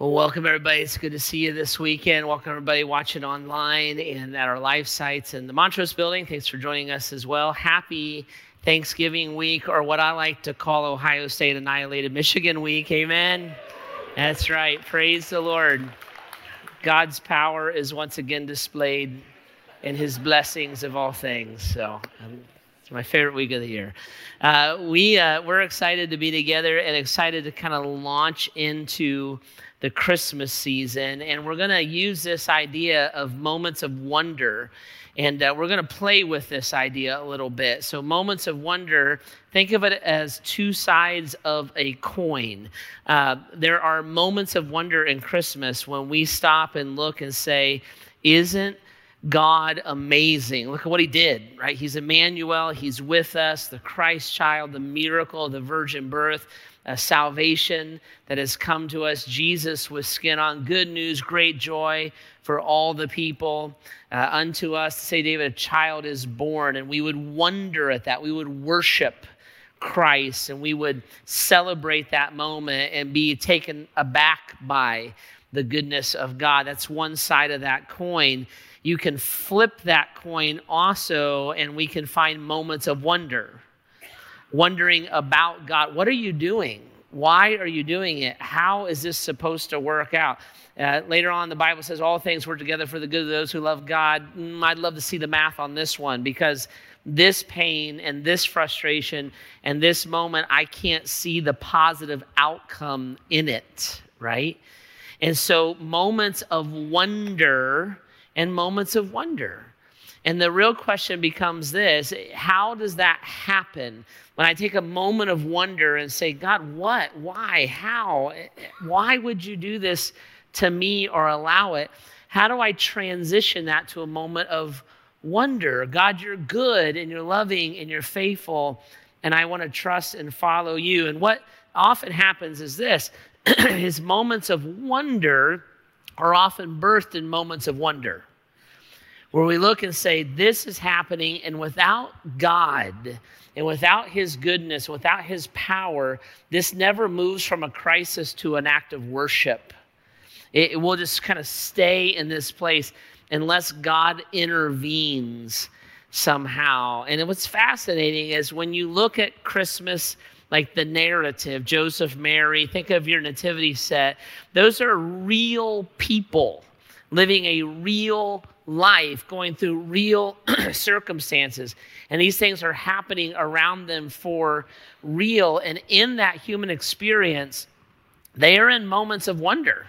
Well, welcome everybody. It's good to see you this weekend. Welcome everybody watching online and at our live sites in the Montrose building. Thanks for joining us as well. Happy Thanksgiving week, or what I like to call Ohio State annihilated Michigan week. Amen. That's right. Praise the Lord. God's power is once again displayed in his blessings of all things. So um, it's my favorite week of the year. Uh, we, uh, we're excited to be together and excited to kind of launch into the Christmas season. And we're going to use this idea of moments of wonder. And uh, we're going to play with this idea a little bit. So, moments of wonder, think of it as two sides of a coin. Uh, there are moments of wonder in Christmas when we stop and look and say, Isn't God amazing? Look at what he did, right? He's Emmanuel, he's with us, the Christ child, the miracle of the virgin birth a salvation that has come to us. Jesus with skin on, good news, great joy for all the people. Uh, unto us, say David, a child is born, and we would wonder at that. We would worship Christ, and we would celebrate that moment and be taken aback by the goodness of God. That's one side of that coin. You can flip that coin also, and we can find moments of wonder wondering about God. What are you doing? Why are you doing it? How is this supposed to work out? Uh, later on, the Bible says all things work together for the good of those who love God. Mm, I'd love to see the math on this one because this pain and this frustration and this moment, I can't see the positive outcome in it, right? And so, moments of wonder and moments of wonder. And the real question becomes this how does that happen? When I take a moment of wonder and say, God, what? Why? How? Why would you do this to me or allow it? How do I transition that to a moment of wonder? God, you're good and you're loving and you're faithful, and I want to trust and follow you. And what often happens is this his moments of wonder are often birthed in moments of wonder where we look and say, This is happening, and without God and without His goodness, without His power, this never moves from a crisis to an act of worship. It, it will just kind of stay in this place unless God intervenes somehow. And what's fascinating is when you look at Christmas, like the narrative, Joseph, Mary, think of your nativity set, those are real people living a real life, going through real circumstances. And these things are happening around them for real. And in that human experience, they are in moments of wonder.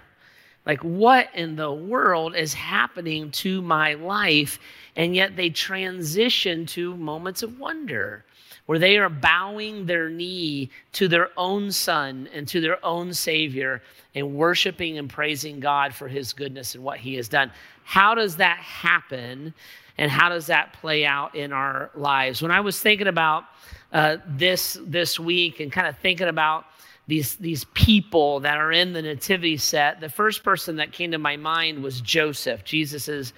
Like, what in the world is happening to my life? And yet they transition to moments of wonder where they are bowing their knee to their own son and to their own savior and worshiping and praising God for his goodness and what he has done. How does that happen? And how does that play out in our lives? When I was thinking about uh, this this week and kind of thinking about these these people that are in the nativity set, the first person that came to my mind was Joseph, Jesus's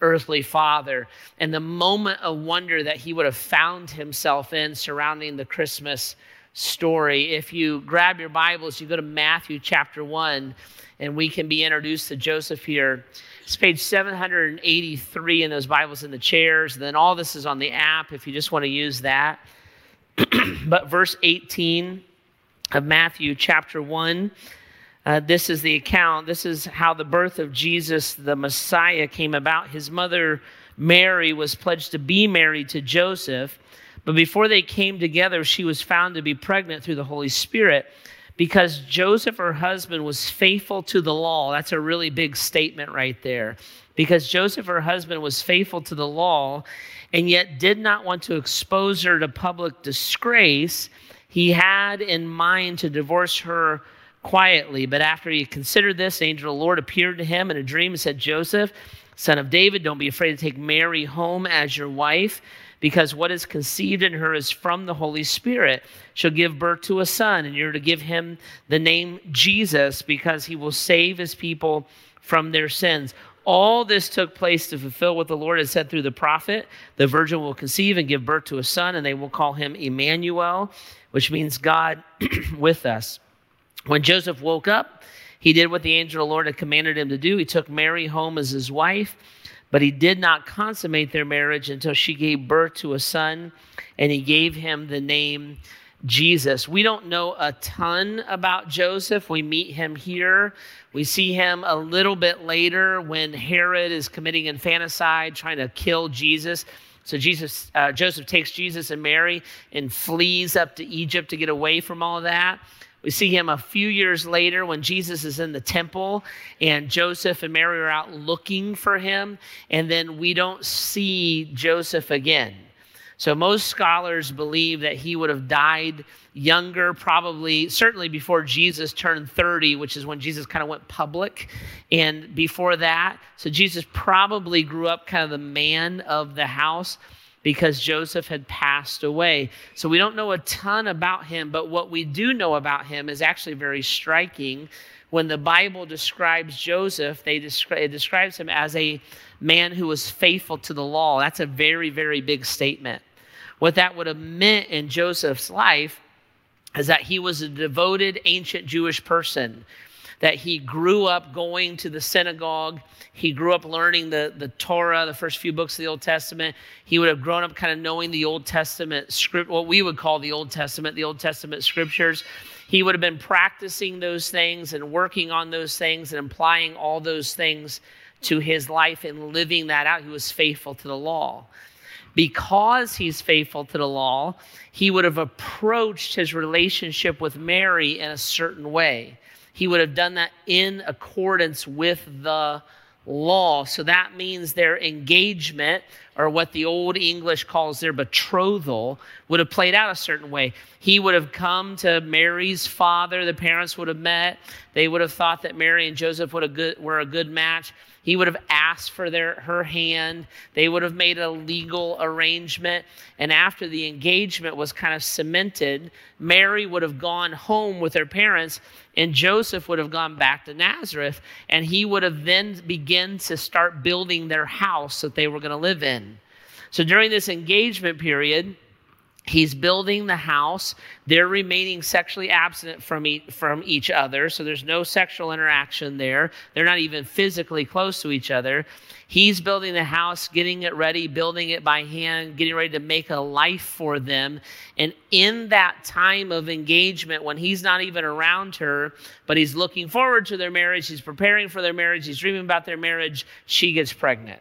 earthly father, and the moment of wonder that he would have found himself in surrounding the Christmas story. If you grab your Bibles, you go to Matthew chapter 1, and we can be introduced to Joseph here. It's page 783 in those Bibles in the chairs. And then all this is on the app if you just want to use that. but verse 18 of Matthew chapter 1, uh, this is the account. This is how the birth of Jesus, the Messiah, came about. His mother, Mary, was pledged to be married to Joseph. But before they came together, she was found to be pregnant through the Holy Spirit because Joseph, her husband, was faithful to the law. That's a really big statement right there. Because Joseph, her husband, was faithful to the law and yet did not want to expose her to public disgrace, he had in mind to divorce her quietly. But after he considered this, the angel of the Lord appeared to him in a dream and said, Joseph, son of David, don't be afraid to take Mary home as your wife because what is conceived in her is from the Holy Spirit. She'll give birth to a son, and you're to give him the name Jesus because he will save his people from their sins. All this took place to fulfill what the Lord had said through the prophet. The virgin will conceive and give birth to a son, and they will call him Emmanuel, which means God with us. When Joseph woke up, He did what the angel of the Lord had commanded him to do. He took Mary home as his wife, but he did not consummate their marriage until she gave birth to a son, and he gave him the name Jesus. We don't know a ton about Joseph. We meet him here. We see him a little bit later when Herod is committing infanticide, trying to kill Jesus. So Jesus, uh, Joseph takes Jesus and Mary and flees up to Egypt to get away from all that. We see him a few years later when Jesus is in the temple and Joseph and Mary are out looking for him, and then we don't see Joseph again. So most scholars believe that he would have died younger, probably, certainly before Jesus turned 30, which is when Jesus kind of went public. And before that, so Jesus probably grew up kind of the man of the house because Joseph had passed away. So we don't know a ton about him, but what we do know about him is actually very striking. When the Bible describes Joseph, they descri- it describes him as a man who was faithful to the law. That's a very, very big statement. What that would have meant in Joseph's life is that he was a devoted ancient Jewish person, that he grew up going to the synagogue. He grew up learning the, the Torah, the first few books of the Old Testament. He would have grown up kind of knowing the Old Testament script, what we would call the Old Testament, the Old Testament scriptures. He would have been practicing those things and working on those things and applying all those things to his life and living that out. He was faithful to the law because he's faithful to the law, he would have approached his relationship with Mary in a certain way. He would have done that in accordance with the law. So that means their engagement, or what the Old English calls their betrothal, would have played out a certain way. He would have come to Mary's father, the parents would have met. They would have thought that Mary and Joseph would good, were a good match. He would have asked for their, her hand. They would have made a legal arrangement. And after the engagement was kind of cemented, Mary would have gone home with her parents, and Joseph would have gone back to Nazareth. And he would have then begun to start building their house that they were going to live in. So during this engagement period, He's building the house. They're remaining sexually abstinent from, e- from each other, so there's no sexual interaction there. They're not even physically close to each other. He's building the house, getting it ready, building it by hand, getting ready to make a life for them. And in that time of engagement, when he's not even around her, but he's looking forward to their marriage, he's preparing for their marriage, he's dreaming about their marriage, she gets pregnant,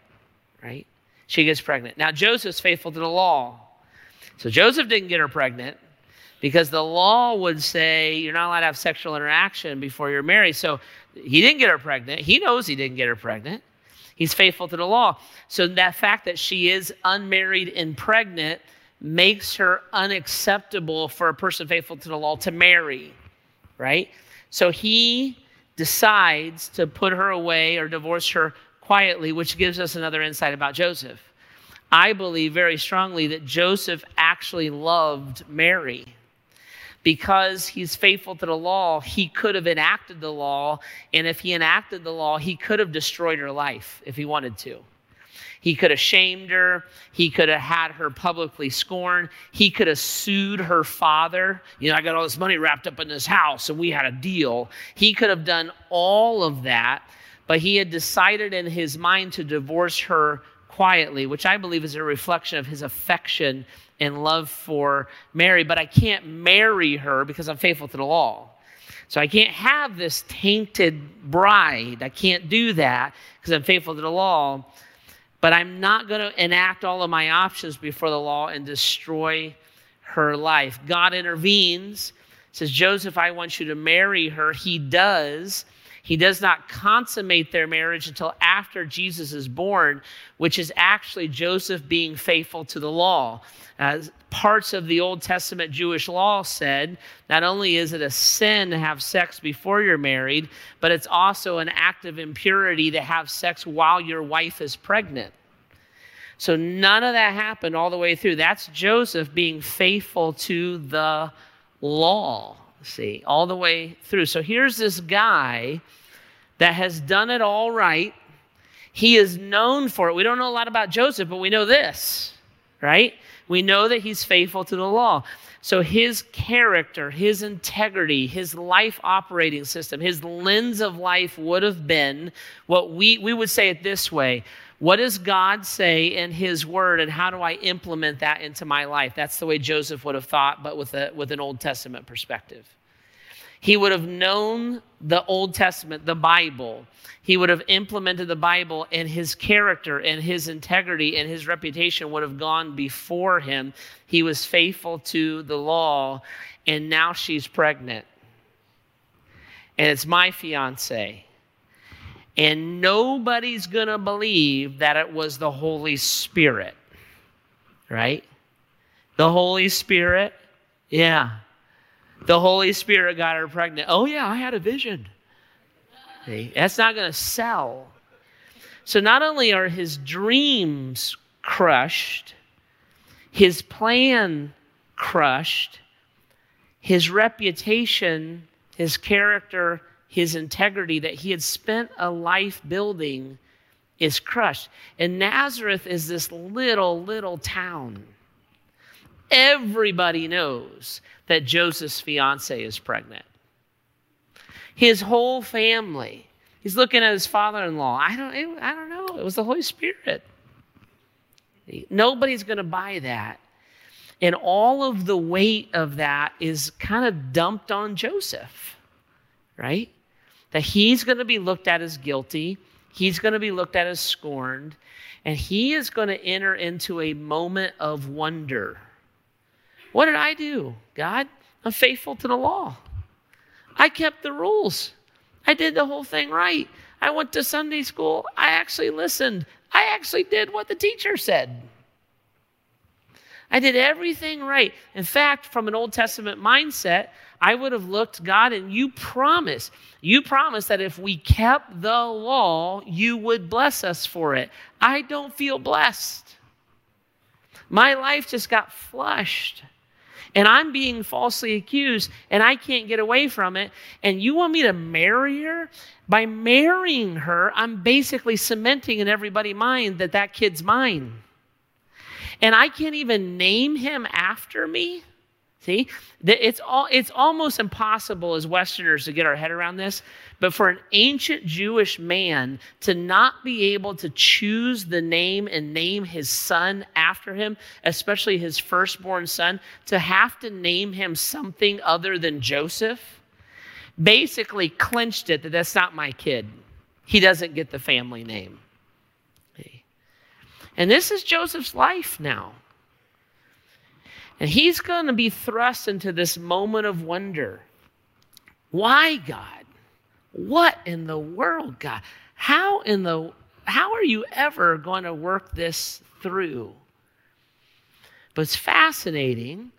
right? She gets pregnant. Now, Joseph's faithful to the law so Joseph didn't get her pregnant because the law would say you're not allowed to have sexual interaction before you're married. So he didn't get her pregnant. He knows he didn't get her pregnant. He's faithful to the law. So that fact that she is unmarried and pregnant makes her unacceptable for a person faithful to the law to marry, right? So he decides to put her away or divorce her quietly, which gives us another insight about Joseph. I believe very strongly that Joseph actually loved Mary. Because he's faithful to the law, he could have enacted the law. And if he enacted the law, he could have destroyed her life if he wanted to. He could have shamed her. He could have had her publicly scorned. He could have sued her father. You know, I got all this money wrapped up in this house and we had a deal. He could have done all of that, but he had decided in his mind to divorce her quietly, which I believe is a reflection of his affection and love for Mary. But I can't marry her because I'm faithful to the law. So I can't have this tainted bride. I can't do that because I'm faithful to the law. But I'm not going to enact all of my options before the law and destroy her life. God intervenes, says, Joseph, I want you to marry her. He does. He does not consummate their marriage until after Jesus is born, which is actually Joseph being faithful to the law. As parts of the Old Testament Jewish law said, not only is it a sin to have sex before you're married, but it's also an act of impurity to have sex while your wife is pregnant. So none of that happened all the way through. That's Joseph being faithful to the law, see, all the way through. So here's this guy that has done it all right. He is known for it. We don't know a lot about Joseph, but we know this, right? We know that he's faithful to the law. So his character, his integrity, his life operating system, his lens of life would have been what we, we would say it this way what does God say in His Word, and how do I implement that into my life? That's the way Joseph would have thought, but with, a, with an Old Testament perspective. He would have known the Old Testament, the Bible. He would have implemented the Bible, and his character and his integrity and his reputation would have gone before him. He was faithful to the law, and now she's pregnant. And it's my fiance. And nobody's going to believe that it was the Holy Spirit, right? The Holy Spirit, yeah. The Holy Spirit got her pregnant. Oh, yeah, I had a vision. See, that's not going to sell. So, not only are his dreams crushed, his plan crushed, his reputation, his character his integrity that he had spent a life building is crushed. And Nazareth is this little, little town. Everybody knows that Joseph's fiance is pregnant. His whole family. He's looking at his father-in-law. I don't, I don't know. It was the Holy Spirit. Nobody's going to buy that. And all of the weight of that is kind of dumped on Joseph, right? that he's going to be looked at as guilty, he's going to be looked at as scorned, and he is going to enter into a moment of wonder. What did I do, God? I'm faithful to the law. I kept the rules. I did the whole thing right. I went to Sunday school. I actually listened. I actually did what the teacher said. I did everything right. In fact, from an Old Testament mindset, I would have looked, God, and you promised, you promised that if we kept the law, you would bless us for it. I don't feel blessed. My life just got flushed. And I'm being falsely accused, and I can't get away from it. And you want me to marry her? By marrying her, I'm basically cementing in everybody's mind that that kid's mine and I can't even name him after me. See, it's, all, it's almost impossible as Westerners to get our head around this, but for an ancient Jewish man to not be able to choose the name and name his son after him, especially his firstborn son, to have to name him something other than Joseph, basically clinched it that that's not my kid. He doesn't get the family name. And this is Joseph's life now. And he's going to be thrust into this moment of wonder. Why, God? What in the world, God? How in the how are you ever going to work this through? But it's fascinating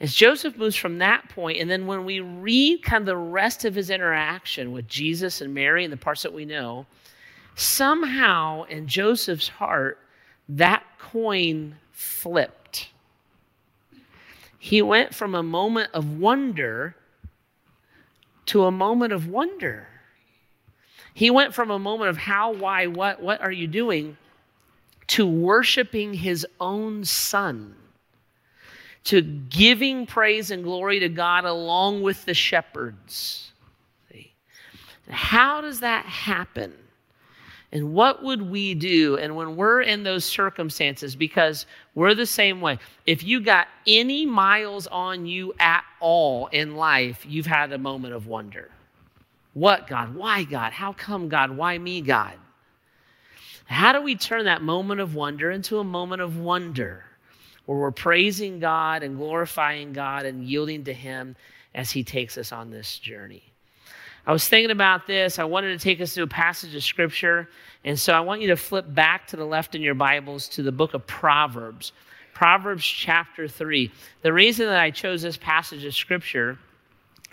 as Joseph moves from that point, and then when we read kind of the rest of his interaction with Jesus and Mary and the parts that we know, somehow in Joseph's heart, that coin flipped. He went from a moment of wonder to a moment of wonder. He went from a moment of how, why, what, what are you doing, to worshiping his own son, to giving praise and glory to God along with the shepherds. How does that happen? And what would we do? And when we're in those circumstances, because we're the same way, if you got any miles on you at all in life, you've had a moment of wonder. What, God? Why, God? How come, God? Why me, God? How do we turn that moment of wonder into a moment of wonder where we're praising God and glorifying God and yielding to Him as He takes us on this journey? I was thinking about this. I wanted to take us to a passage of scripture. And so I want you to flip back to the left in your Bibles to the book of Proverbs, Proverbs chapter 3. The reason that I chose this passage of scripture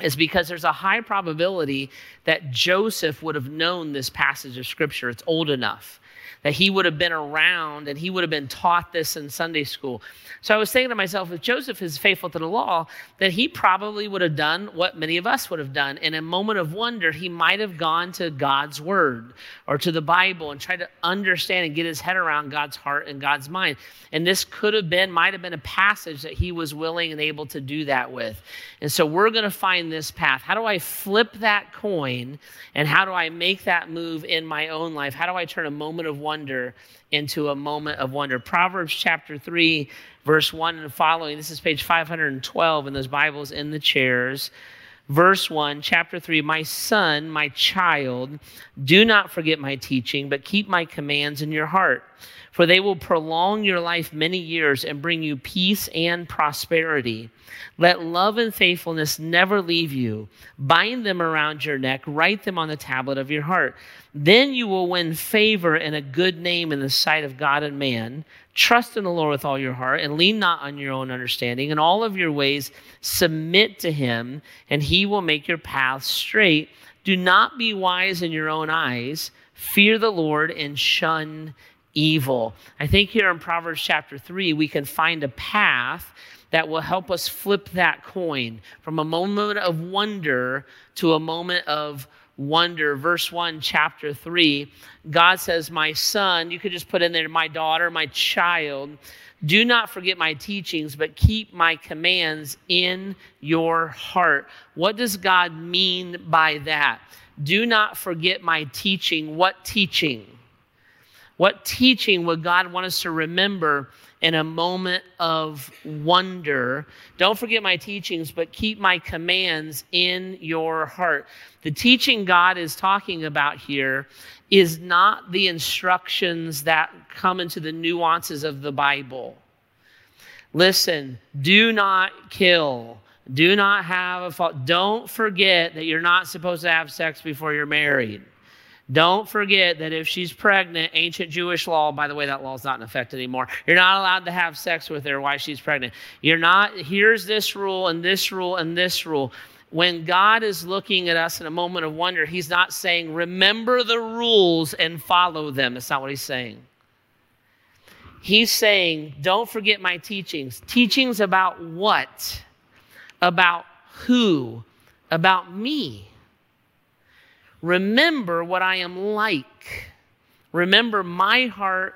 is because there's a high probability that Joseph would have known this passage of scripture. It's old enough that he would have been around and he would have been taught this in Sunday school. So I was thinking to myself, if Joseph is faithful to the law, then he probably would have done what many of us would have done. In a moment of wonder, he might have gone to God's word or to the Bible and tried to understand and get his head around God's heart and God's mind. And this could have been, might have been a passage that he was willing and able to do that with. And so we're going to find this path. How do I flip that coin and how do I make that move in my own life? How do I turn a moment of wonder into a moment of wonder? Proverbs chapter 3, verse 1 and following. This is page 512 in those Bibles in the chairs. Verse 1, chapter 3 My son, my child, do not forget my teaching, but keep my commands in your heart for they will prolong your life many years and bring you peace and prosperity. Let love and faithfulness never leave you. Bind them around your neck, write them on the tablet of your heart. Then you will win favor and a good name in the sight of God and man. Trust in the Lord with all your heart and lean not on your own understanding. In all of your ways, submit to him, and he will make your path straight. Do not be wise in your own eyes. Fear the Lord and shun evil. I think here in Proverbs chapter 3, we can find a path that will help us flip that coin from a moment of wonder to a moment of wonder. Verse 1, chapter 3, God says, My son, you could just put in there, my daughter, my child, do not forget my teachings, but keep my commands in your heart. What does God mean by that? Do not forget my teaching. What teaching? What teaching would God want us to remember in a moment of wonder? Don't forget my teachings, but keep my commands in your heart. The teaching God is talking about here is not the instructions that come into the nuances of the Bible. Listen, do not kill. Do not have a fault. Don't forget that you're not supposed to have sex before you're married. Don't forget that if she's pregnant, ancient Jewish law, by the way, that law is not in effect anymore. You're not allowed to have sex with her while she's pregnant. You're not, here's this rule and this rule and this rule. When God is looking at us in a moment of wonder, He's not saying, remember the rules and follow them. That's not what He's saying. He's saying, don't forget my teachings. Teachings about what? About who? About me. Remember what I am like. Remember my heart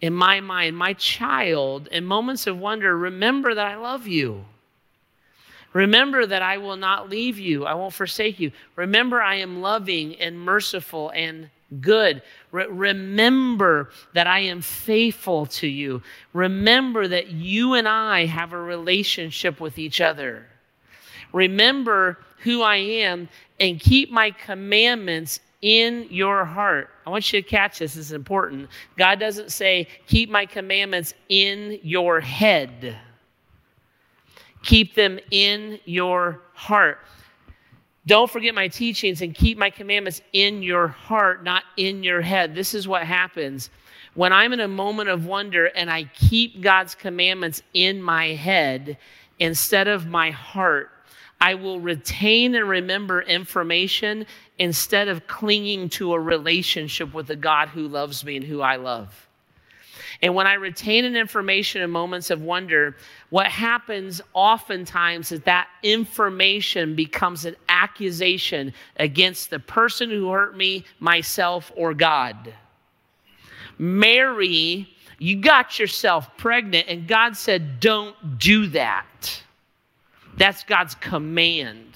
in my mind, my child, in moments of wonder, remember that I love you. Remember that I will not leave you, I won't forsake you. Remember, I am loving and merciful and good. Re- remember that I am faithful to you. Remember that you and I have a relationship with each other. Remember who I am and keep my commandments in your heart. I want you to catch this, this is important. God doesn't say, keep my commandments in your head, keep them in your heart. Don't forget my teachings and keep my commandments in your heart, not in your head. This is what happens when I'm in a moment of wonder and I keep God's commandments in my head instead of my heart I will retain and remember information instead of clinging to a relationship with the God who loves me and who I love. And when I retain an information in moments of wonder, what happens oftentimes is that information becomes an accusation against the person who hurt me, myself, or God. Mary, you got yourself pregnant, and God said, Don't do that. That's God's command.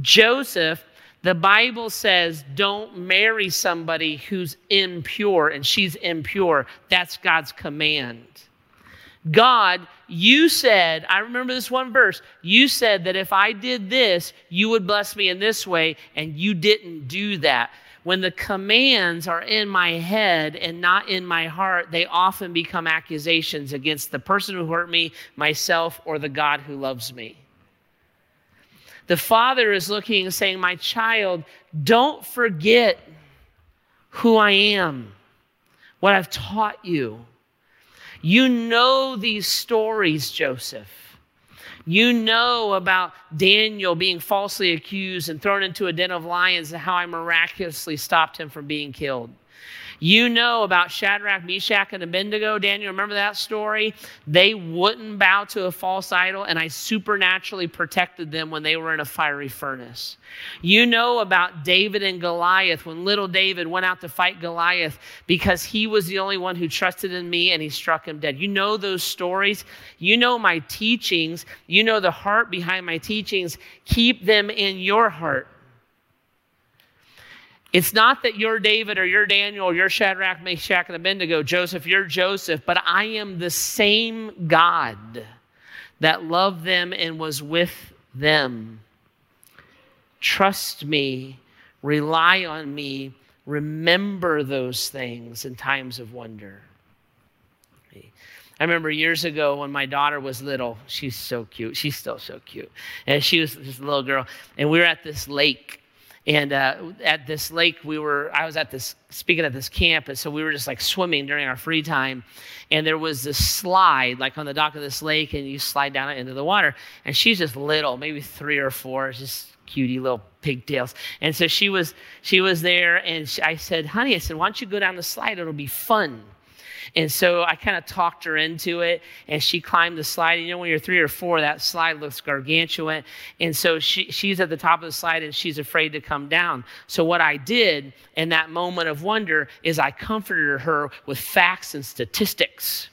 Joseph, the Bible says, don't marry somebody who's impure and she's impure. That's God's command. God, you said, I remember this one verse, you said that if I did this, you would bless me in this way, and you didn't do that. When the commands are in my head and not in my heart, they often become accusations against the person who hurt me, myself, or the God who loves me. The father is looking and saying, My child, don't forget who I am, what I've taught you. You know these stories, Joseph. You know about Daniel being falsely accused and thrown into a den of lions and how I miraculously stopped him from being killed. You know about Shadrach, Meshach, and Abednego. Daniel, remember that story? They wouldn't bow to a false idol, and I supernaturally protected them when they were in a fiery furnace. You know about David and Goliath when little David went out to fight Goliath because he was the only one who trusted in me and he struck him dead. You know those stories. You know my teachings. You know the heart behind my teachings. Keep them in your heart. It's not that you're David or you're Daniel or you're Shadrach, Meshach, and Abednego, Joseph, you're Joseph, but I am the same God that loved them and was with them. Trust me, rely on me, remember those things in times of wonder. I remember years ago when my daughter was little, she's so cute. She's still so cute. And she was this little girl, and we were at this lake and uh, at this lake, we were, I was at this, speaking at this camp, and so we were just like swimming during our free time. And there was this slide, like on the dock of this lake, and you slide down into the water. And she's just little, maybe three or four, just cutie little pigtails. And so she was, she was there, and she, I said, honey, I said, why don't you go down the slide? It'll be fun. And so I kind of talked her into it, and she climbed the slide. You know, when you're three or four, that slide looks gargantuan. And so she, she's at the top of the slide, and she's afraid to come down. So what I did in that moment of wonder is I comforted her with facts and statistics.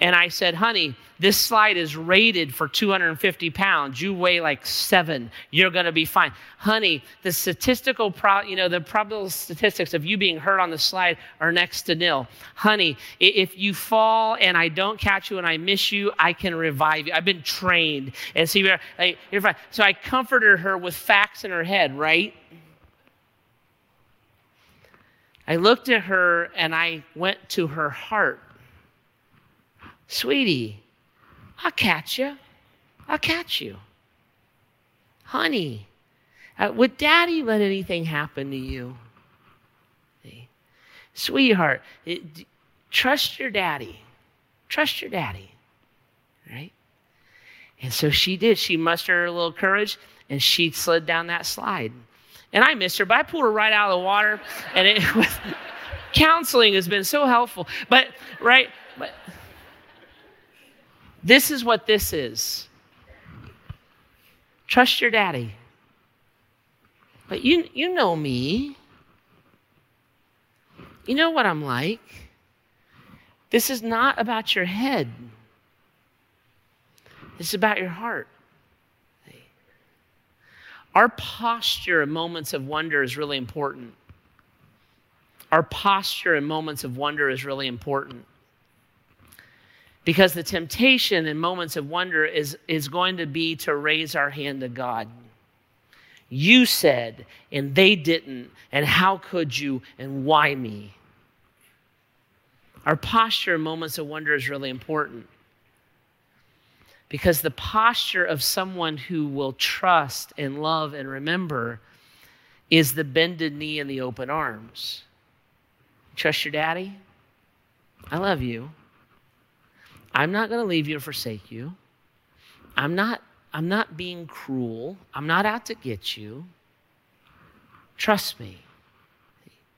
And I said, honey, this slide is rated for 250 pounds. You weigh like seven. You're going to be fine. Honey, the statistical, pro, you know, the probable statistics of you being hurt on the slide are next to nil. Honey, if you fall and I don't catch you and I miss you, I can revive you. I've been trained. And see, you're fine. So I comforted her with facts in her head, right? I looked at her and I went to her heart. Sweetie, I'll catch you. I'll catch you. Honey, uh, would daddy let anything happen to you? See? Sweetheart, it, trust your daddy. Trust your daddy. Right? And so she did. She mustered her little courage and she slid down that slide. And I missed her, but I pulled her right out of the water. And it was counseling has been so helpful. But, right? But, this is what this is. Trust your daddy. But you, you know me. You know what I'm like. This is not about your head, it's about your heart. Our posture in moments of wonder is really important. Our posture in moments of wonder is really important. Because the temptation in moments of wonder is, is going to be to raise our hand to God. You said, and they didn't, and how could you, and why me? Our posture in moments of wonder is really important. Because the posture of someone who will trust and love and remember is the bended knee and the open arms. Trust your daddy? I love you. I'm not going to leave you or forsake you. I'm not, I'm not being cruel. I'm not out to get you. Trust me.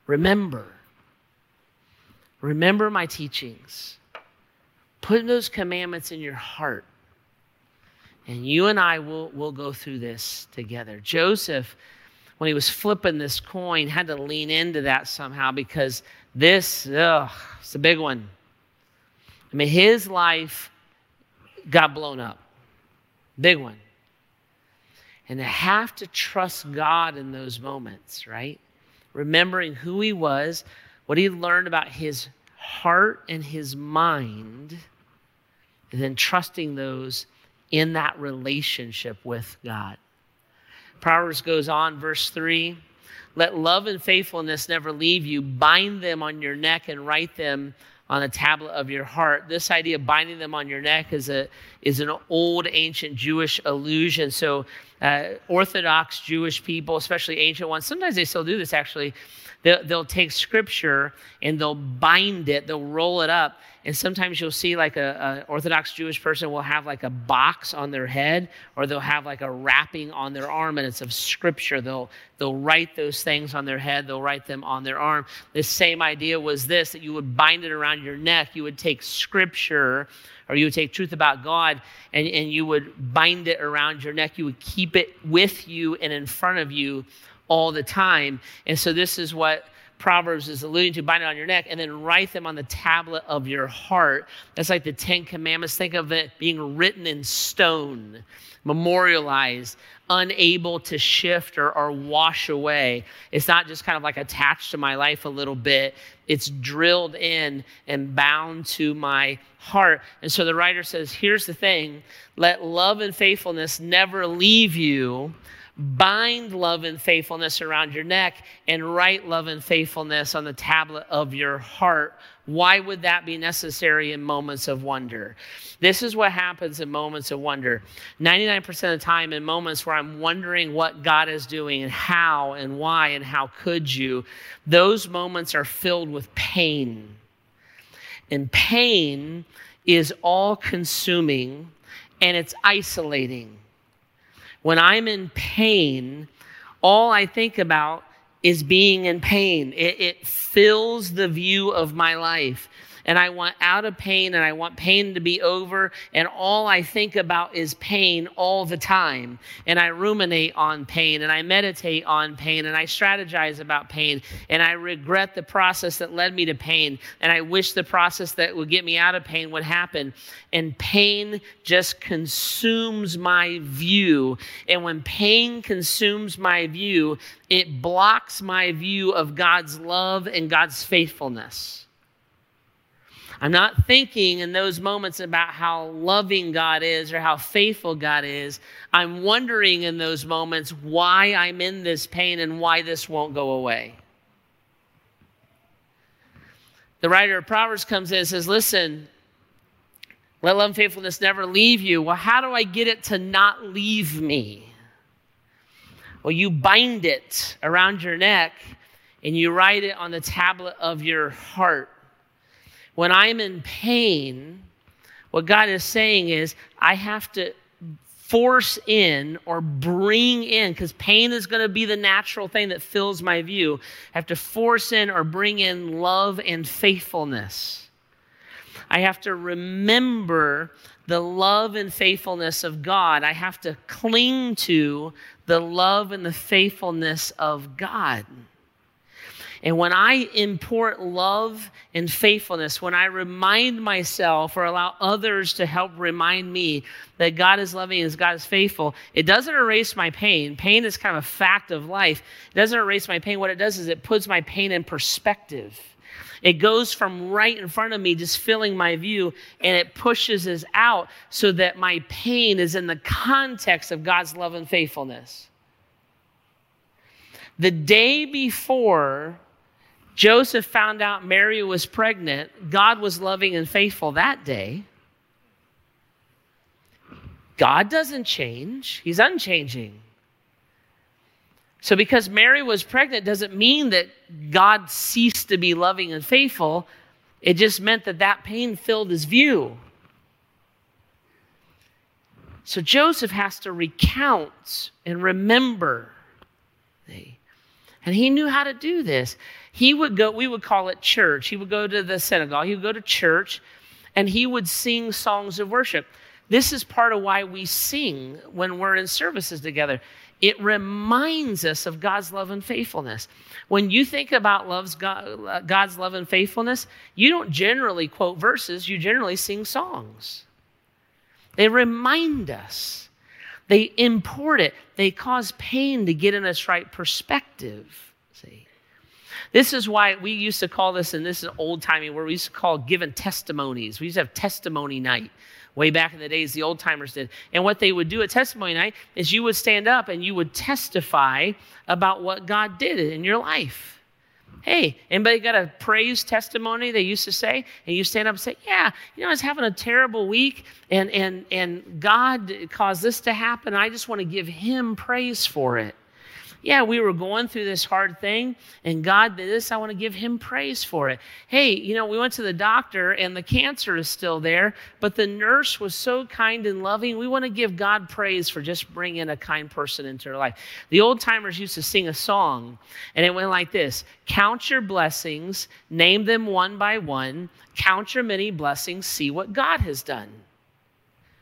Remember. Remember my teachings. Put those commandments in your heart. And you and I will, will go through this together. Joseph, when he was flipping this coin, had to lean into that somehow because this, ugh, it's a big one. I mean, his life got blown up. Big one. And to have to trust God in those moments, right? Remembering who he was, what he learned about his heart and his mind, and then trusting those in that relationship with God. Proverbs goes on, verse 3 Let love and faithfulness never leave you. Bind them on your neck and write them on a tablet of your heart. This idea of binding them on your neck is, a, is an old ancient Jewish illusion. So uh, Orthodox Jewish people, especially ancient ones, sometimes they still do this actually. They'll, they'll take scripture and they'll bind it, they'll roll it up, and sometimes you'll see like a, a, Orthodox Jewish person will have like a box on their head, or they'll have like a wrapping on their arm, and it's of Scripture. They'll they'll write those things on their head. They'll write them on their arm. The same idea was this: that you would bind it around your neck. You would take Scripture, or you would take truth about God, and and you would bind it around your neck. You would keep it with you and in front of you all the time. And so this is what Proverbs is alluding to, bind it on your neck, and then write them on the tablet of your heart. That's like the Ten Commandments. Think of it being written in stone, memorialized, unable to shift or, or wash away. It's not just kind of like attached to my life a little bit, it's drilled in and bound to my heart. And so the writer says, Here's the thing let love and faithfulness never leave you bind love and faithfulness around your neck and write love and faithfulness on the tablet of your heart. Why would that be necessary in moments of wonder? This is what happens in moments of wonder. 99% of the time, in moments where I'm wondering what God is doing and how and why and how could you, those moments are filled with pain. And pain is all consuming and it's isolating. When I'm in pain, all I think about is being in pain. It, it, fills the view of my life and I want out of pain and I want pain to be over. And all I think about is pain all the time. And I ruminate on pain and I meditate on pain and I strategize about pain and I regret the process that led me to pain. And I wish the process that would get me out of pain would happen. And pain just consumes my view. And when pain consumes my view, it blocks my view of God's love and God's faithfulness. I'm not thinking in those moments about how loving God is or how faithful God is. I'm wondering in those moments why I'm in this pain and why this won't go away. The writer of Proverbs comes in and says, Listen, let love and faithfulness never leave you. Well, how do I get it to not leave me? Well, you bind it around your neck and you write it on the tablet of your heart. When I'm in pain, what God is saying is, I have to force in or bring in, because pain is going to be the natural thing that fills my view. I have to force in or bring in love and faithfulness. I have to remember the love and faithfulness of God. I have to cling to the love and the faithfulness of God. And when I import love and faithfulness, when I remind myself or allow others to help remind me that God is loving and God is faithful, it doesn't erase my pain. Pain is kind of a fact of life. It doesn't erase my pain. What it does is it puts my pain in perspective. It goes from right in front of me, just filling my view, and it pushes us out so that my pain is in the context of God's love and faithfulness. The day before Joseph found out Mary was pregnant. God was loving and faithful that day. God doesn't change, He's unchanging. So, because Mary was pregnant doesn't mean that God ceased to be loving and faithful. It just meant that that pain filled his view. So, Joseph has to recount and remember. And he knew how to do this he would go, we would call it church. He would go to the synagogue, he would go to church, and he would sing songs of worship. This is part of why we sing when we're in services together. It reminds us of God's love and faithfulness. When you think about love's God, uh, God's love and faithfulness, you don't generally quote verses, you generally sing songs. They remind us, they import it, they cause pain to get in its right perspective. This is why we used to call this, and this is old timey, where we used to call giving testimonies. We used to have testimony night way back in the days, the old timers did. And what they would do at testimony night is you would stand up and you would testify about what God did in your life. Hey, anybody got a praise testimony they used to say? And you stand up and say, Yeah, you know, I was having a terrible week and and and God caused this to happen. I just want to give him praise for it yeah, we were going through this hard thing and God did this. I want to give him praise for it. Hey, you know, we went to the doctor and the cancer is still there, but the nurse was so kind and loving. We want to give God praise for just bringing a kind person into her life. The old timers used to sing a song and it went like this Count your blessings, name them one by one, count your many blessings, see what God has done.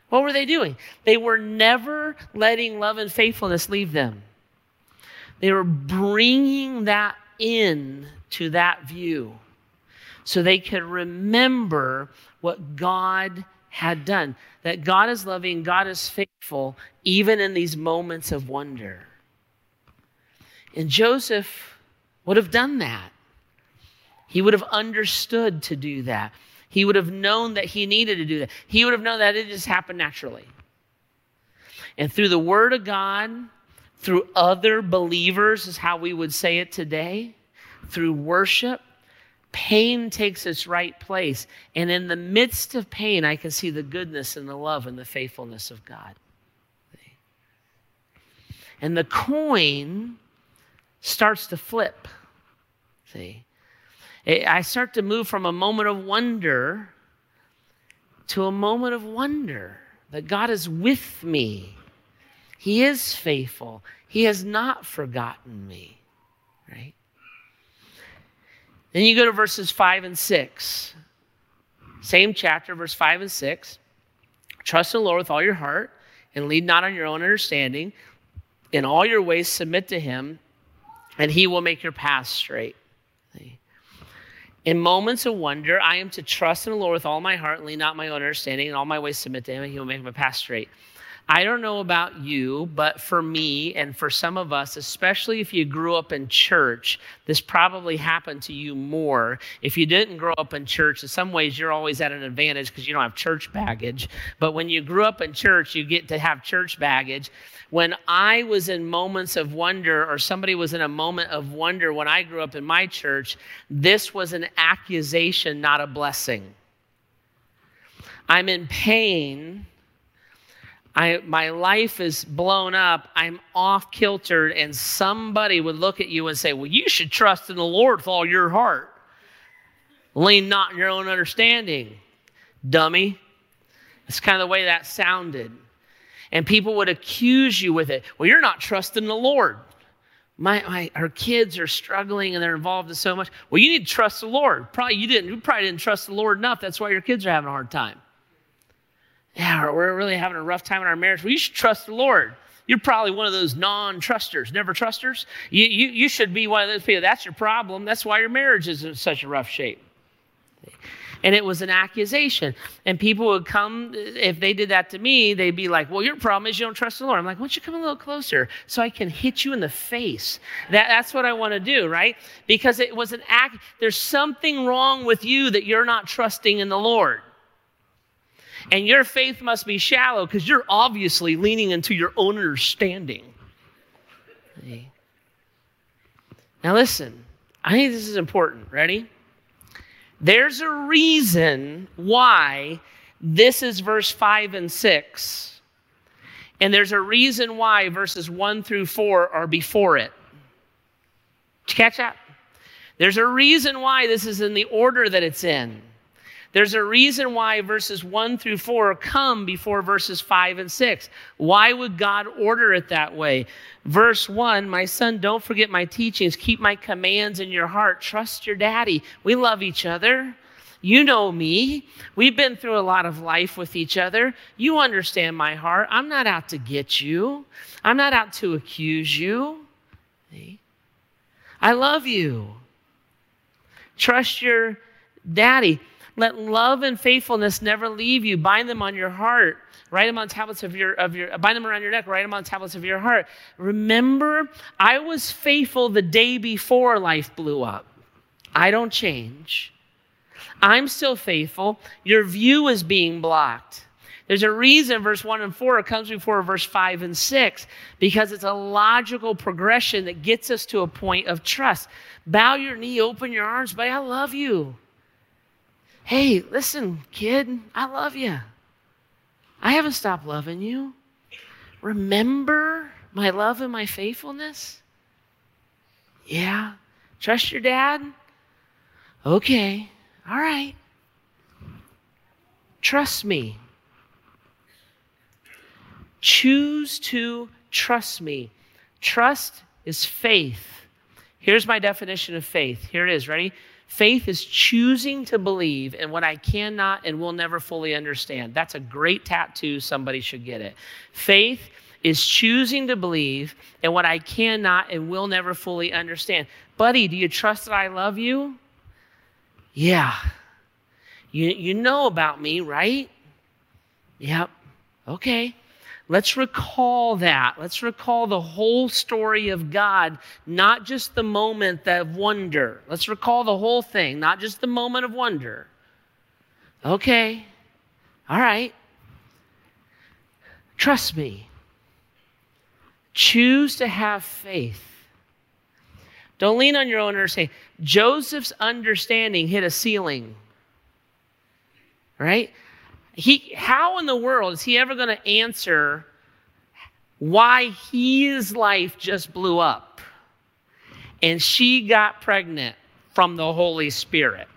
What were they doing? They were never letting love and faithfulness leave them. They were bringing that in to that view so they could remember what God had done. That God is loving, God is faithful, even in these moments of wonder. And Joseph would have done that. He would have understood to do that. He would have known that he needed to do that. He would have known that it just happened naturally. And through the Word of God, through other believers, is how we would say it today, through worship, pain takes its right place. And in the midst of pain, I can see the goodness and the love and the faithfulness of God. And the coin starts to flip. See? I start to move from a moment of wonder to a moment of wonder that God is with me he is faithful. He has not forgotten me. Right? Then you go to verses 5 and 6. Same chapter, verse 5 and 6. Trust in the Lord with all your heart and lead not on your own understanding. In all your ways, submit to him, and he will make your path straight. In moments of wonder, I am to trust in the Lord with all my heart and lean not my own understanding. In all my ways, submit to him, and he will make my path straight. I don't know about you, but for me and for some of us, especially if you grew up in church, this probably happened to you more. If you didn't grow up in church, in some ways you're always at an advantage because you don't have church baggage. But when you grew up in church, you get to have church baggage. When I was in moments of wonder, or somebody was in a moment of wonder when I grew up in my church, this was an accusation, not a blessing. I'm in pain I, my life is blown up, I'm off kiltered, and somebody would look at you and say, Well, you should trust in the Lord with all your heart. Lean not in your own understanding, dummy. It's kind of the way that sounded. And people would accuse you with it. Well, you're not trusting the Lord. My, my, our kids are struggling and they're involved in so much. Well, you need to trust the Lord. Probably you didn't. You probably didn't trust the Lord enough. That's why your kids are having a hard time yeah, we're really having a rough time in our marriage. Well, you should trust the Lord. You're probably one of those non trusters, never trusters. You, you, you should be one of those people. That's your problem. That's why your marriage is in such a rough shape. And it was an accusation. And people would come, if they did that to me, they'd be like, Well, your problem is you don't trust the Lord. I'm like, Why don't you come a little closer so I can hit you in the face? That, that's what I want to do, right? Because it was an act, there's something wrong with you that you're not trusting in the Lord. And your faith must be shallow because you're obviously leaning into your own understanding. Now, listen, I think this is important. Ready? There's a reason why this is verse 5 and 6. And there's a reason why verses 1 through 4 are before it. Did you catch that? There's a reason why this is in the order that it's in. There's a reason why verses 1 through 4 come before verses 5 and 6. Why would God order it that way? Verse 1 My son, don't forget my teachings. Keep my commands in your heart. Trust your daddy. We love each other. You know me. We've been through a lot of life with each other. You understand my heart. I'm not out to get you, I'm not out to accuse you. I love you. Trust your daddy. Let love and faithfulness never leave you. Bind them on your heart. Write them on tablets of your, of your, bind them around your neck. Write them on tablets of your heart. Remember, I was faithful the day before life blew up. I don't change. I'm still faithful. Your view is being blocked. There's a reason verse 1 and 4 comes before verse 5 and 6 because it's a logical progression that gets us to a point of trust. Bow your knee, open your arms, but I love you. Hey, listen, kid, I love you. I haven't stopped loving you. Remember my love and my faithfulness? Yeah. Trust your dad? Okay. All right. Trust me. Choose to trust me. Trust is faith. Here's my definition of faith. Here it is. Ready? Faith is choosing to believe in what I cannot and will never fully understand. That's a great tattoo. Somebody should get it. Faith is choosing to believe in what I cannot and will never fully understand. Buddy, do you trust that I love you? Yeah. You, you know about me, right? Yep. Okay. Let's recall that. Let's recall the whole story of God, not just the moment of wonder. Let's recall the whole thing, not just the moment of wonder. Okay. All right. Trust me. Choose to have faith. Don't lean on your own understanding. Joseph's understanding hit a ceiling. Right? He, how in the world is he ever going to answer why his life just blew up and she got pregnant from the Holy Spirit?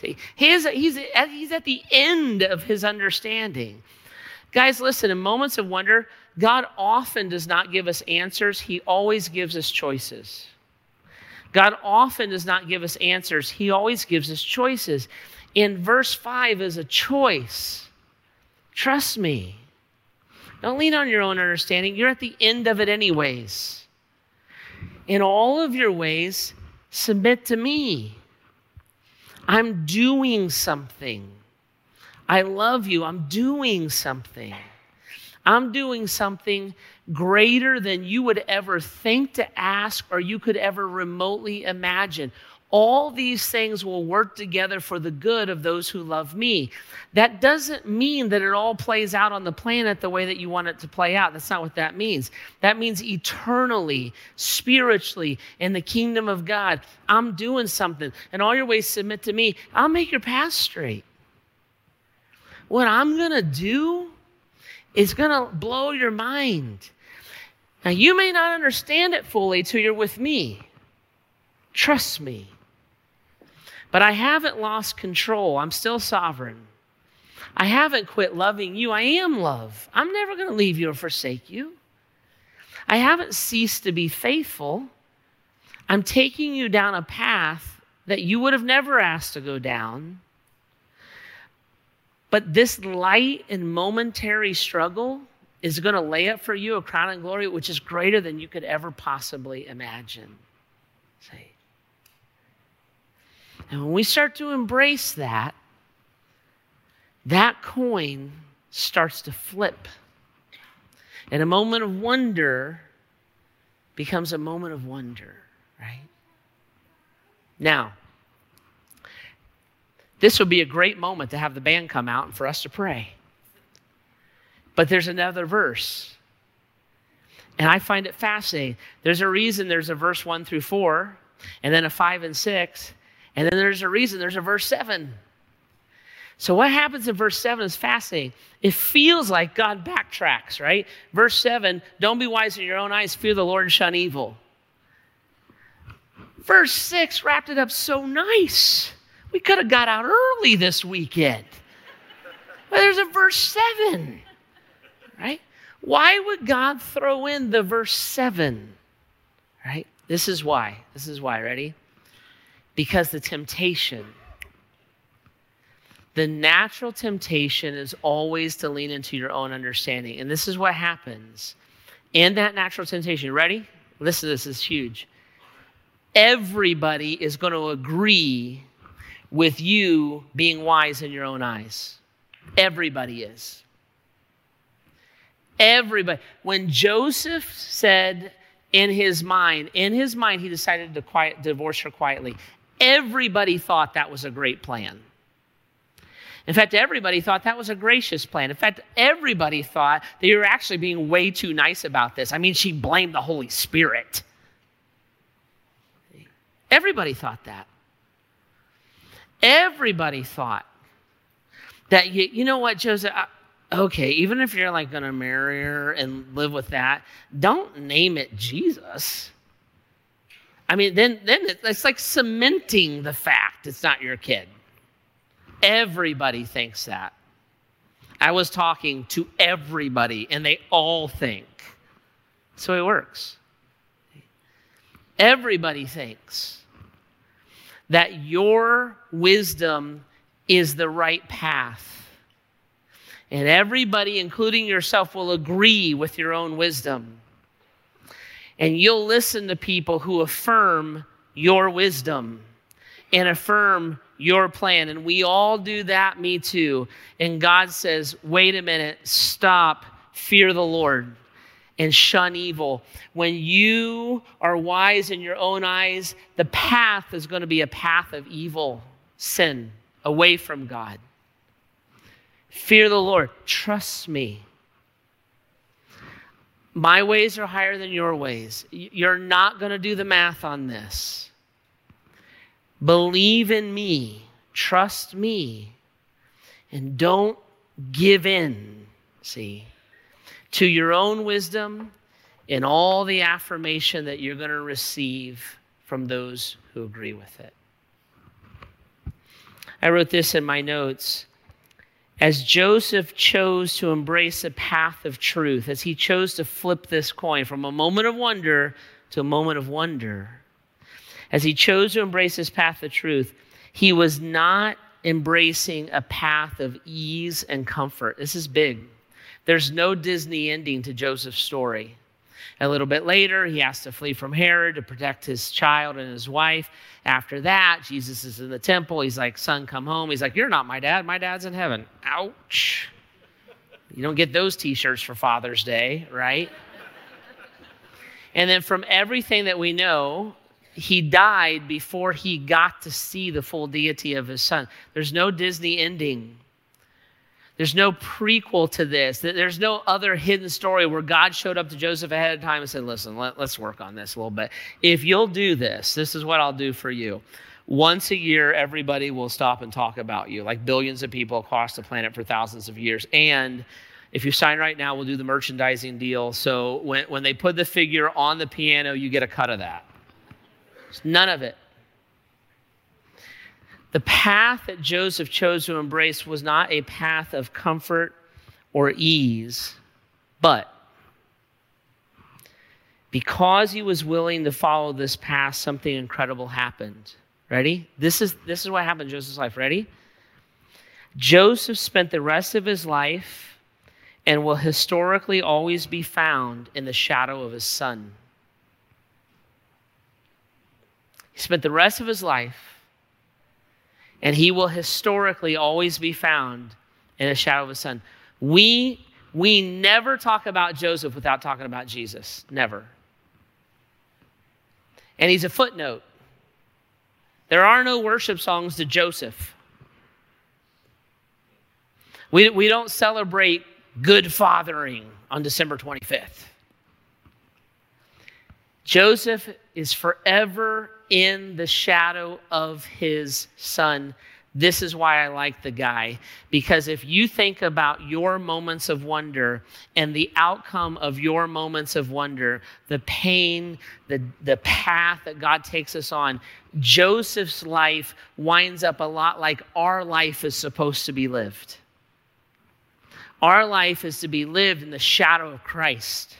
See, his, he's, he's at the end of his understanding. Guys, listen, in moments of wonder, God often does not give us answers, He always gives us choices. God often does not give us answers, He always gives us choices. In verse 5 is a choice. Trust me. Don't lean on your own understanding. You're at the end of it, anyways. In all of your ways, submit to me. I'm doing something. I love you. I'm doing something. I'm doing something greater than you would ever think to ask or you could ever remotely imagine. All these things will work together for the good of those who love me. That doesn't mean that it all plays out on the planet the way that you want it to play out. That's not what that means. That means eternally, spiritually, in the kingdom of God, I'm doing something. And all your ways submit to me. I'll make your path straight. What I'm going to do is going to blow your mind. Now, you may not understand it fully till you're with me. Trust me. But I haven't lost control. I'm still sovereign. I haven't quit loving you. I am love. I'm never going to leave you or forsake you. I haven't ceased to be faithful. I'm taking you down a path that you would have never asked to go down. But this light and momentary struggle is going to lay up for you a crown of glory which is greater than you could ever possibly imagine. See? And when we start to embrace that, that coin starts to flip. And a moment of wonder becomes a moment of wonder, right? Now, this would be a great moment to have the band come out and for us to pray. But there's another verse. And I find it fascinating. There's a reason there's a verse 1 through 4, and then a 5 and 6, and then there's a reason there's a verse 7. So, what happens in verse 7 is fascinating. It feels like God backtracks, right? Verse 7 don't be wise in your own eyes, fear the Lord and shun evil. Verse 6 wrapped it up so nice. We could have got out early this weekend. But there's a verse 7, right? Why would God throw in the verse 7? Right? This is why. This is why. Ready? Because the temptation, the natural temptation is always to lean into your own understanding. And this is what happens in that natural temptation. Ready? Listen, this is huge. Everybody is going to agree with you being wise in your own eyes. Everybody is. Everybody. When Joseph said in his mind, in his mind, he decided to quiet, divorce her quietly, everybody thought that was a great plan. In fact, everybody thought that was a gracious plan. In fact, everybody thought that you were actually being way too nice about this. I mean, she blamed the Holy Spirit. Everybody thought that. Everybody thought that, you, you know what, Joseph? okay, even if you're like going to marry her and live with that, don't name it Jesus. I mean, then, then it's like cementing the fact it's not your kid. Everybody thinks that. I was talking to everybody, and they all think. So it works. Everybody thinks that your wisdom is the right path. And everybody, including yourself, will agree with your own wisdom. And you'll listen to people who affirm your wisdom and affirm your plan. And we all do that, me too. And God says, wait a minute, stop, fear the Lord, and shun evil. When you are wise in your own eyes, the path is going to be a path of evil, sin, away from God. Fear the Lord, trust me. My ways are higher than your ways. You're not going to do the math on this. Believe in me, trust me, and don't give in, see, to your own wisdom and all the affirmation that you're going to receive from those who agree with it. I wrote this in my notes as Joseph chose to embrace a path of truth, as he chose to flip this coin from a moment of wonder to a moment of wonder, as he chose to embrace this path of truth, he was not embracing a path of ease and comfort. This is big. There's no Disney ending to Joseph's story. A little bit later, he has to flee from Herod to protect his child and his wife. After that, Jesus is in the temple. He's like, Son, come home. He's like, You're not my dad. My dad's in heaven. Ouch. You don't get those t shirts for Father's Day, right? And then from everything that we know, he died before he got to see the full deity of his son. There's no Disney ending. There's no prequel to this. There's no other hidden story where God showed up to Joseph ahead of time and said, Listen, let, us work on this a little bit. If you'll do this, this is what I'll do for you. Once a year, everybody will stop and talk about you, like billions of people across the planet for thousands of years. And if you sign right now, we'll do the merchandising deal. So when, when they put the figure on the piano, you get a cut of that. It's none of it. The path that Joseph chose to embrace was not a path of comfort or ease, but because he was willing to follow this path, something incredible happened. Ready? This is, this is what happened in Joseph's life. Ready? Joseph spent the rest of his life and will historically always be found in the shadow of his son. He spent the rest of his life and he will historically always be found in the shadow of the son. We, we never talk about Joseph without talking about Jesus. Never. And he's a footnote. There are no worship songs to Joseph. We, we don't celebrate good fathering on December 25th. Joseph is forever in the shadow of his son. This is why I like the guy. Because if you think about your moments of wonder and the outcome of your moments of wonder, the pain, the, the path that God takes us on, Joseph's life winds up a lot like our life is supposed to be lived. Our life is to be lived in the shadow of Christ.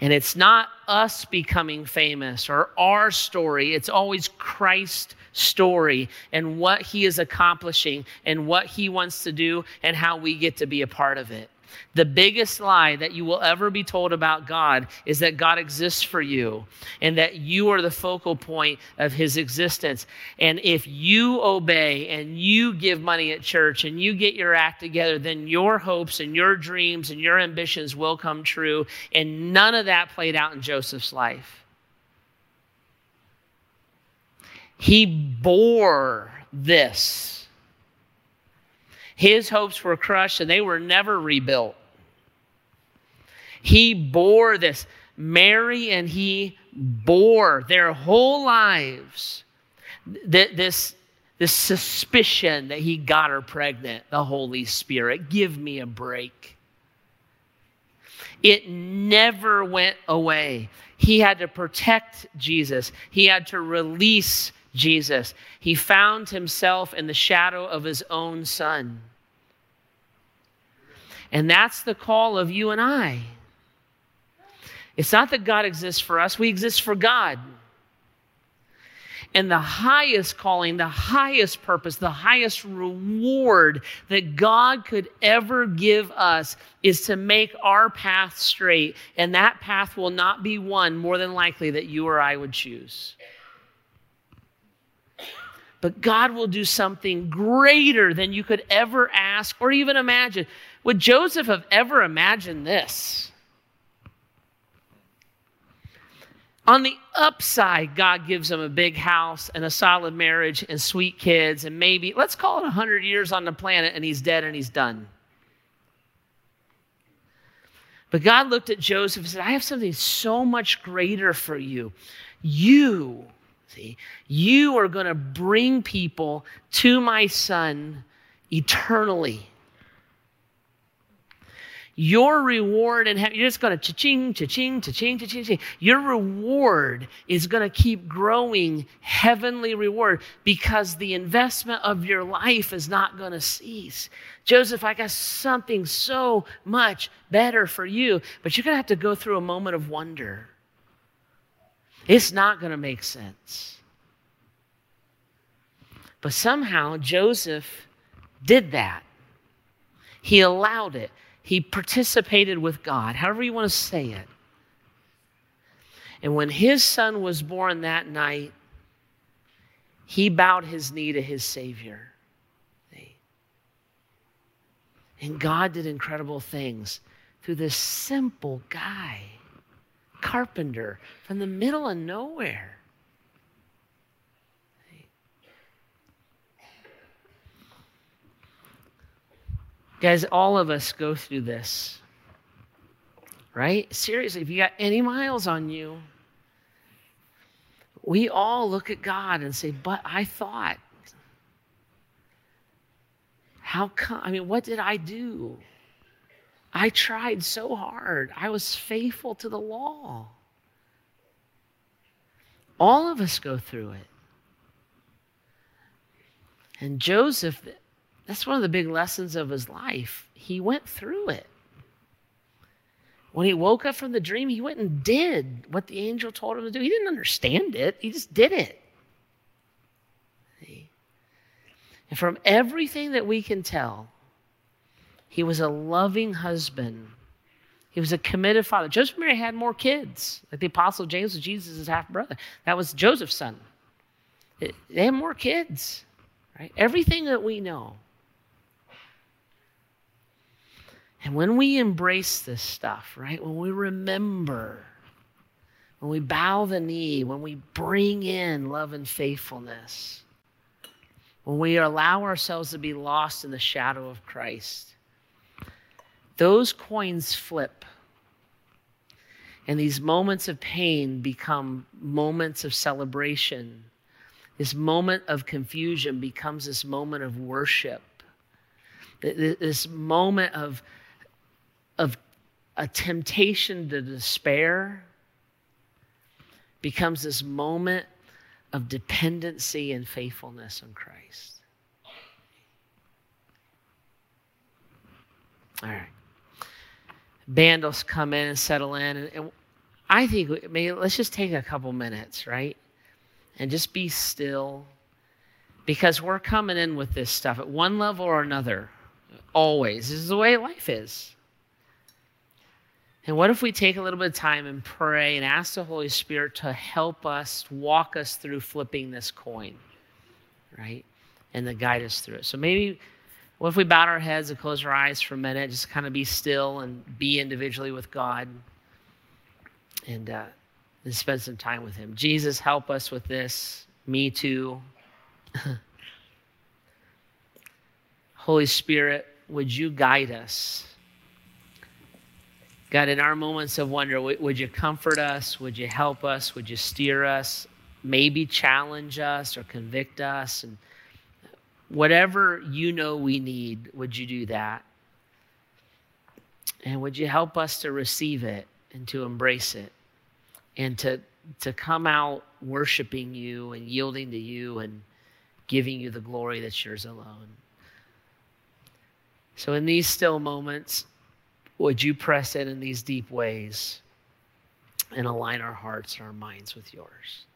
And it's not us becoming famous or our story, it's always Christ's story and what he is accomplishing and what he wants to do and how we get to be a part of it. The biggest lie that you will ever be told about God is that God exists for you and that you are the focal point of his existence. And if you obey and you give money at church and you get your act together, then your hopes and your dreams and your ambitions will come true. And none of that played out in Joseph's life. He bore this His hopes were crushed and they were never rebuilt. He bore this. Mary and he bore their whole lives this, this suspicion that he got her pregnant, the Holy Spirit. Give me a break. It never went away. He had to protect Jesus, he had to release Jesus. He found himself in the shadow of his own son. And that's the call of you and I. It's not that God exists for us, we exist for God. And the highest calling, the highest purpose, the highest reward that God could ever give us is to make our path straight. And that path will not be one more than likely that you or I would choose. But God will do something greater than you could ever ask or even imagine. Would Joseph have ever imagined this? On the upside, God gives him a big house and a solid marriage and sweet kids, and maybe, let's call it 100 years on the planet, and he's dead and he's done. But God looked at Joseph and said, I have something so much greater for you. You, see, you are going to bring people to my son eternally. Your reward in heaven, you're just going to cha-ching, cha-ching, cha-ching, cha-ching, cha-ching. Your reward is going to keep growing heavenly reward because the investment of your life is not going to cease. Joseph, I got something so much better for you, but you're going to have to go through a moment of wonder. It's not going to make sense. But somehow Joseph did that. He allowed it. He participated with God, however you want to say it. And when his son was born that night, he bowed his knee to his Savior. And God did incredible things through this simple guy, carpenter from the middle of nowhere. Guys, all of us go through this, right? Seriously, if you got any miles on you, we all look at God and say, But I thought, how come? I mean, what did I do? I tried so hard. I was faithful to the law. All of us go through it. And Joseph, that's one of the big lessons of his life. He went through it. When he woke up from the dream, he went and did what the angel told him to do. He didn't understand it, he just did it. And from everything that we can tell, he was a loving husband. He was a committed father. Joseph and Mary had more kids. Like the apostle James was Jesus' half brother. That was Joseph's son. They had more kids, right? Everything that we know And when we embrace this stuff, right, when we remember, when we bow the knee, when we bring in love and faithfulness, when we allow ourselves to be lost in the shadow of Christ, those coins flip. And these moments of pain become moments of celebration. This moment of confusion becomes this moment of worship. This moment of of a temptation to despair becomes this moment of dependency and faithfulness in Christ. All right. Band will come in and settle in. And, and I think maybe let's just take a couple minutes, right? And just be still because we're coming in with this stuff at one level or another. Always. This is the way life is. And what if we take a little bit of time and pray and ask the Holy Spirit to help us, walk us through flipping this coin, right? And to guide us through it. So maybe, what if we bowed our heads and close our eyes for a minute, just kind of be still and be individually with God and, uh, and spend some time with Him? Jesus, help us with this. Me too. Holy Spirit, would you guide us? God, in our moments of wonder, would you comfort us? Would you help us? Would you steer us? Maybe challenge us or convict us? And whatever you know we need, would you do that? And would you help us to receive it and to embrace it and to, to come out worshiping you and yielding to you and giving you the glory that's yours alone? So, in these still moments, would you press in in these deep ways and align our hearts and our minds with yours?